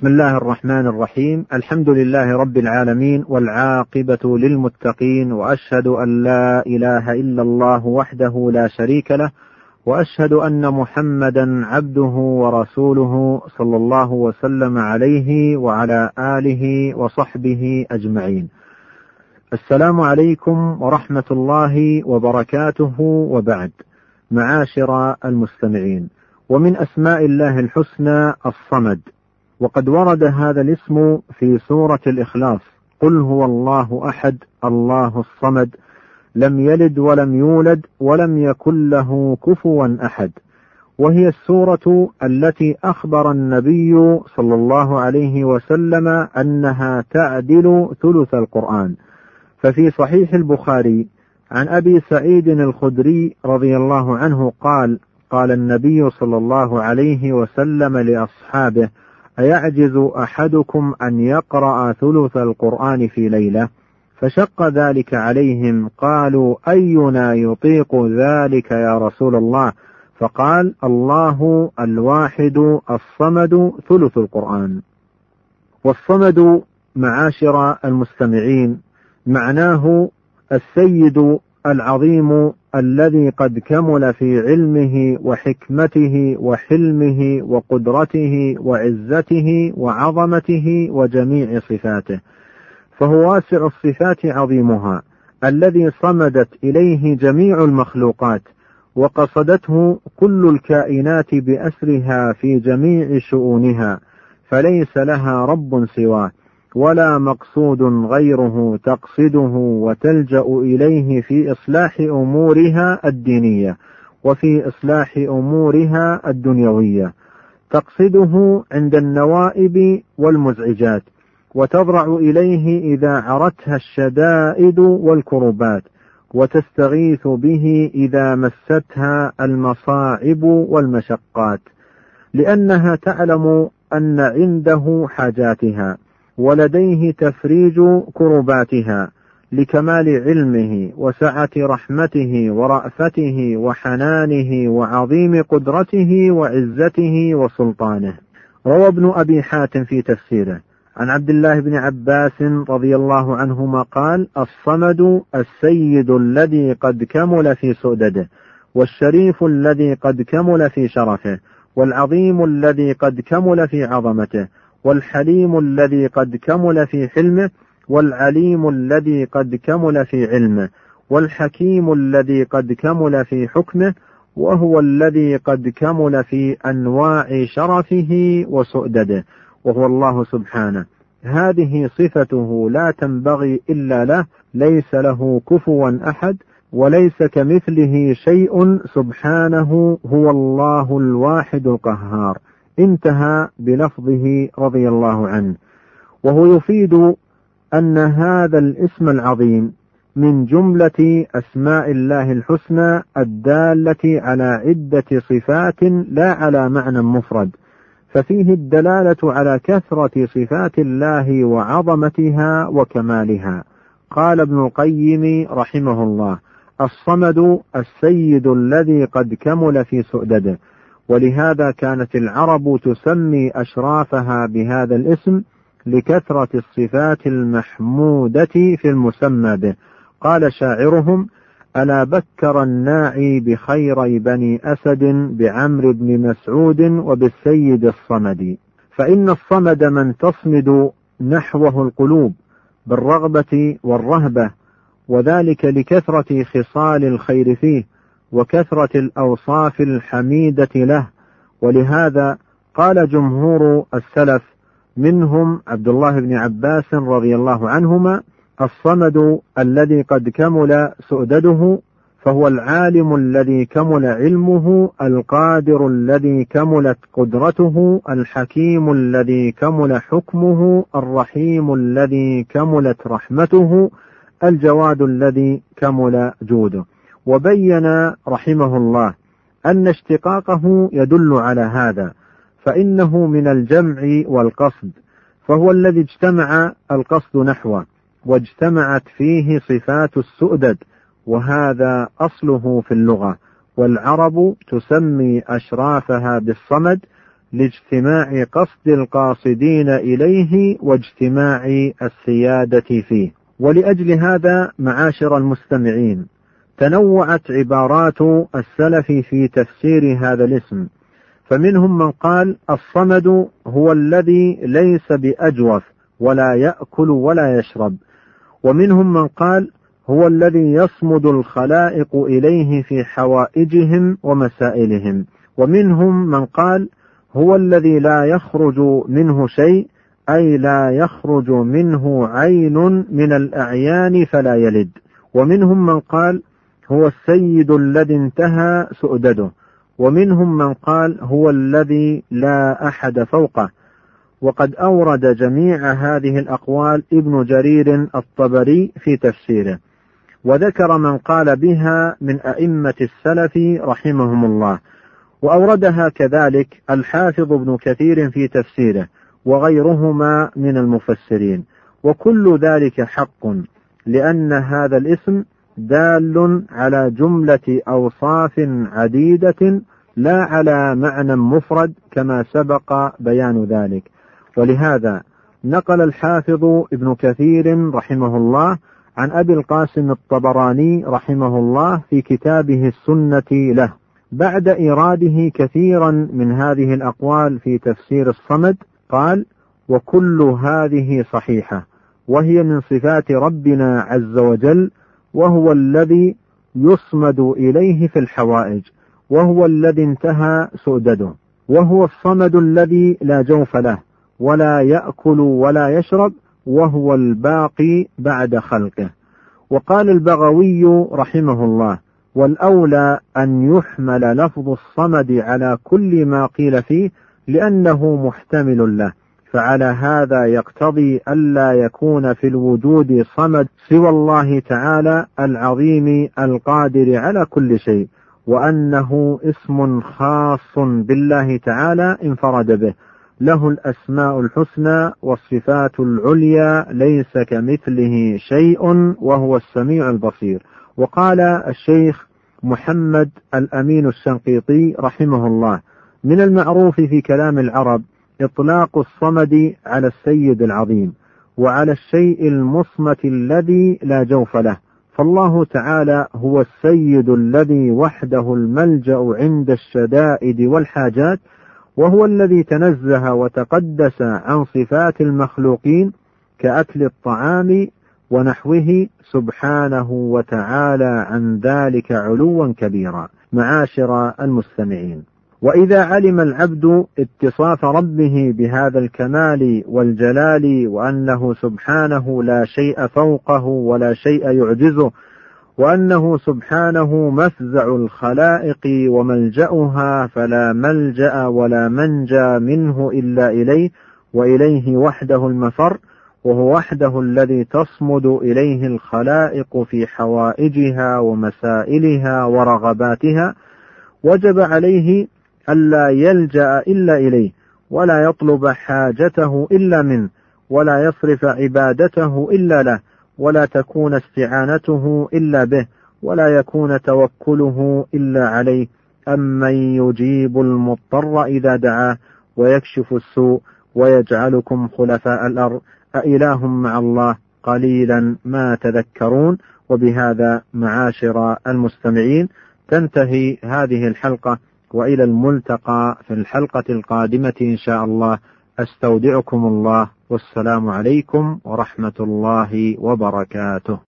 بسم الله الرحمن الرحيم. الحمد لله رب العالمين والعاقبة للمتقين وأشهد أن لا إله إلا الله وحده لا شريك له وأشهد أن محمدا عبده ورسوله صلى الله وسلم عليه وعلى آله وصحبه أجمعين. السلام عليكم ورحمة الله وبركاته وبعد. معاشر المستمعين ومن أسماء الله الحسنى الصمد. وقد ورد هذا الاسم في سورة الإخلاص. قل هو الله أحد الله الصمد لم يلد ولم يولد ولم يكن له كفوا أحد. وهي السورة التي أخبر النبي صلى الله عليه وسلم أنها تعدل ثلث القرآن. ففي صحيح البخاري عن أبي سعيد الخدري رضي الله عنه قال قال النبي صلى الله عليه وسلم لأصحابه أيعجز أحدكم أن يقرأ ثلث القرآن في ليلة؟ فشق ذلك عليهم قالوا أينا يطيق ذلك يا رسول الله؟ فقال الله الواحد الصمد ثلث القرآن. والصمد معاشر المستمعين معناه السيد العظيم الذي قد كمل في علمه وحكمته وحلمه وقدرته وعزته وعظمته وجميع صفاته. فهو واسع الصفات عظيمها الذي صمدت إليه جميع المخلوقات وقصدته كل الكائنات بأسرها في جميع شؤونها فليس لها رب سواه. ولا مقصود غيره تقصده وتلجأ إليه في إصلاح أمورها الدينية وفي إصلاح أمورها الدنيوية. تقصده عند النوائب والمزعجات وتضرع إليه إذا عرتها الشدائد والكربات وتستغيث به إذا مستها المصاعب والمشقات لأنها تعلم أن عنده حاجاتها. ولديه تفريج كرباتها لكمال علمه وسعة رحمته ورأفته وحنانه وعظيم قدرته وعزته وسلطانه. روى ابن أبي حاتم في تفسيره عن عبد الله بن عباس رضي الله عنهما قال: الصمد السيد الذي قد كمل في سؤدده، والشريف الذي قد كمل في شرفه، والعظيم الذي قد كمل في عظمته، والحليم الذي قد كمل في حلمه والعليم الذي قد كمل في علمه والحكيم الذي قد كمل في حكمه وهو الذي قد كمل في أنواع شرفه وسؤدده وهو الله سبحانه. هذه صفته لا تنبغي إلا له ليس له كفوا أحد وليس كمثله شيء سبحانه هو الله الواحد القهار. انتهى بلفظه رضي الله عنه. وهو يفيد أن هذا الاسم العظيم من جملة أسماء الله الحسنى الدالة على عدة صفات لا على معنى مفرد ففيه الدلالة على كثرة صفات الله وعظمتها وكمالها. قال ابن القيم رحمه الله الصمد السيد الذي قد كمل في سؤدده. ولهذا كانت العرب تسمي أشرافها بهذا الاسم لكثرة الصفات المحمودة في المسمى به. قال شاعرهم ألا بكر الناعي بخيري بني أسد بعمر بن مسعود وبالسيد الصمد. فإن الصمد من تصمد نحوه القلوب بالرغبة والرهبة وذلك لكثرة خصال الخير فيه وكثرة الأوصاف الحميدة له. ولهذا قال جمهور السلف منهم عبد الله بن عباس رضي الله عنهما الصمد الذي قد كمل سؤدده فهو العالم الذي كمل علمه القادر الذي كملت قدرته الحكيم الذي كمل حكمه الرحيم الذي كملت رحمته الجواد الذي كمل جوده. وبين رحمه الله أن اشتقاقه يدل على هذا فإنه من الجمع والقصد فهو الذي اجتمع القصد نحوه واجتمعت فيه صفات السؤدد وهذا أصله في اللغة والعرب تسمي أشرافها بالصمد لاجتماع قصد القاصدين إليه واجتماع السيادة فيه. ولأجل هذا معاشر المستمعين تنوعت عبارات السلف في تفسير هذا الاسم. فمنهم من قال الصمد هو الذي ليس بأجوف ولا يأكل ولا يشرب. ومنهم من قال هو الذي يصمد الخلائق إليه في حوائجهم ومسائلهم. ومنهم من قال هو الذي لا يخرج منه شيء أي لا يخرج منه عين من الأعيان فلا يلد. ومنهم من قال هو السيد الذي انتهى سؤدده ومنهم من قال هو الذي لا أحد فوقه. وقد أورد جميع هذه الأقوال ابن جرير الطبري في تفسيره وذكر من قال بها من أئمة السلف رحمهم الله. وأوردها كذلك الحافظ ابن كثير في تفسيره وغيرهما من المفسرين. وكل ذلك حق لأن هذا الاسم دال على جملة أوصاف عديدة لا على معنى مفرد كما سبق بيان ذلك. ولهذا نقل الحافظ ابن كثير رحمه الله عن أبي القاسم الطبراني رحمه الله في كتابه السنة له. بعد إيراده كثيرا من هذه الأقوال في تفسير الصمد قال وكل هذه صحيحة وهي من صفات ربنا عز وجل وهو الذي يصمد إليه في الحوائج وهو الذي انتهى سؤدده وهو الصمد الذي لا جوف له ولا يأكل ولا يشرب وهو الباقي بعد خلقه. وقال البغوي رحمه الله والأولى أن يحمل لفظ الصمد على كل ما قيل فيه لأنه محتمل له. فعلى هذا يقتضي ألا يكون في الوجود صمد سوى الله تعالى العظيم القادر على كل شيء وأنه اسم خاص بالله تعالى انفرد به له الأسماء الحسنى والصفات العليا ليس كمثله شيء وهو السميع البصير. وقال الشيخ محمد الأمين الشنقيطي رحمه الله من المعروف في كلام العرب إطلاق الصمد على السيد العظيم وعلى الشيء المصمت الذي لا جوف له. فالله تعالى هو السيد الذي وحده الملجأ عند الشدائد والحاجات وهو الذي تنزه وتقدس عن صفات المخلوقين كأكل الطعام ونحوه سبحانه وتعالى عن ذلك علوا كبيرا. معاشر المستمعين. وإذا علم العبد اتصاف ربه بهذا الكمال والجلال وانه سبحانه لا شيء فوقه ولا شيء يعجزه وأنه سبحانه مفزع الخلائق وملجأها فلا ملجأ ولا منجى منه إلا إليه وإليه وحده المفر وهو وحده الذي تصمد إليه الخلائق في حوائجها ومسائلها ورغباتها وجب عليه ألا يلجأ إلا إليه ولا يطلب حاجته إلا منه ولا يصرف عبادته إلا له ولا تكون استعانته إلا به ولا يكون توكله إلا عليه. أمن يجيب المضطر إذا دعاه ويكشف السوء ويجعلكم خلفاء الأرض. أإله مع الله قليلا ما تذكرون. وبهذا معاشر المستمعين تنتهي هذه الحلقة. وإلى الملتقى في الحلقة القادمة إن شاء الله. أستودعكم الله. والسلام عليكم ورحمة الله وبركاته.